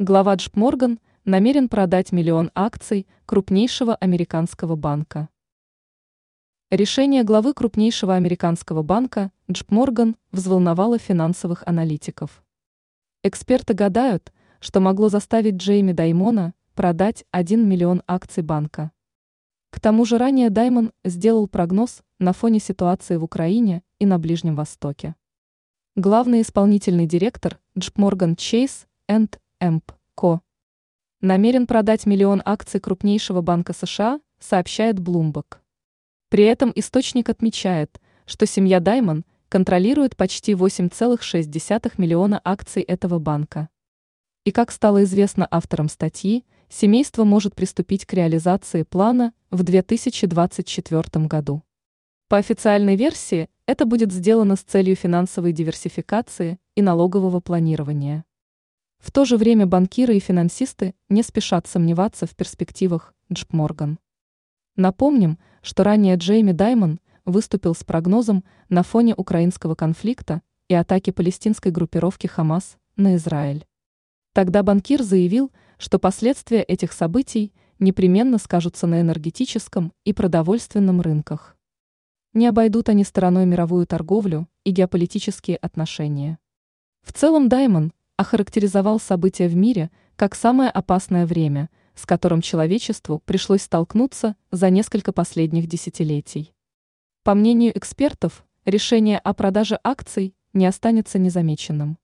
Глава Джп Морган намерен продать миллион акций крупнейшего американского банка. Решение главы крупнейшего американского банка Джп Морган взволновало финансовых аналитиков. Эксперты гадают, что могло заставить Джейми Даймона продать 1 миллион акций банка. К тому же ранее Даймон сделал прогноз на фоне ситуации в Украине и на Ближнем Востоке. Главный исполнительный директор Джп Морган Чейз энд Эмп. Намерен продать миллион акций крупнейшего банка США, сообщает Bloomberg. При этом источник отмечает, что семья Даймон контролирует почти 8,6 миллиона акций этого банка. И как стало известно авторам статьи, семейство может приступить к реализации плана в 2024 году. По официальной версии, это будет сделано с целью финансовой диверсификации и налогового планирования. В то же время банкиры и финансисты не спешат сомневаться в перспективах Джп Морган. Напомним, что ранее Джейми Даймон выступил с прогнозом на фоне украинского конфликта и атаки палестинской группировки Хамас на Израиль. Тогда банкир заявил, что последствия этих событий непременно скажутся на энергетическом и продовольственном рынках. Не обойдут они стороной мировую торговлю и геополитические отношения. В целом Даймон охарактеризовал события в мире как самое опасное время, с которым человечеству пришлось столкнуться за несколько последних десятилетий. По мнению экспертов, решение о продаже акций не останется незамеченным.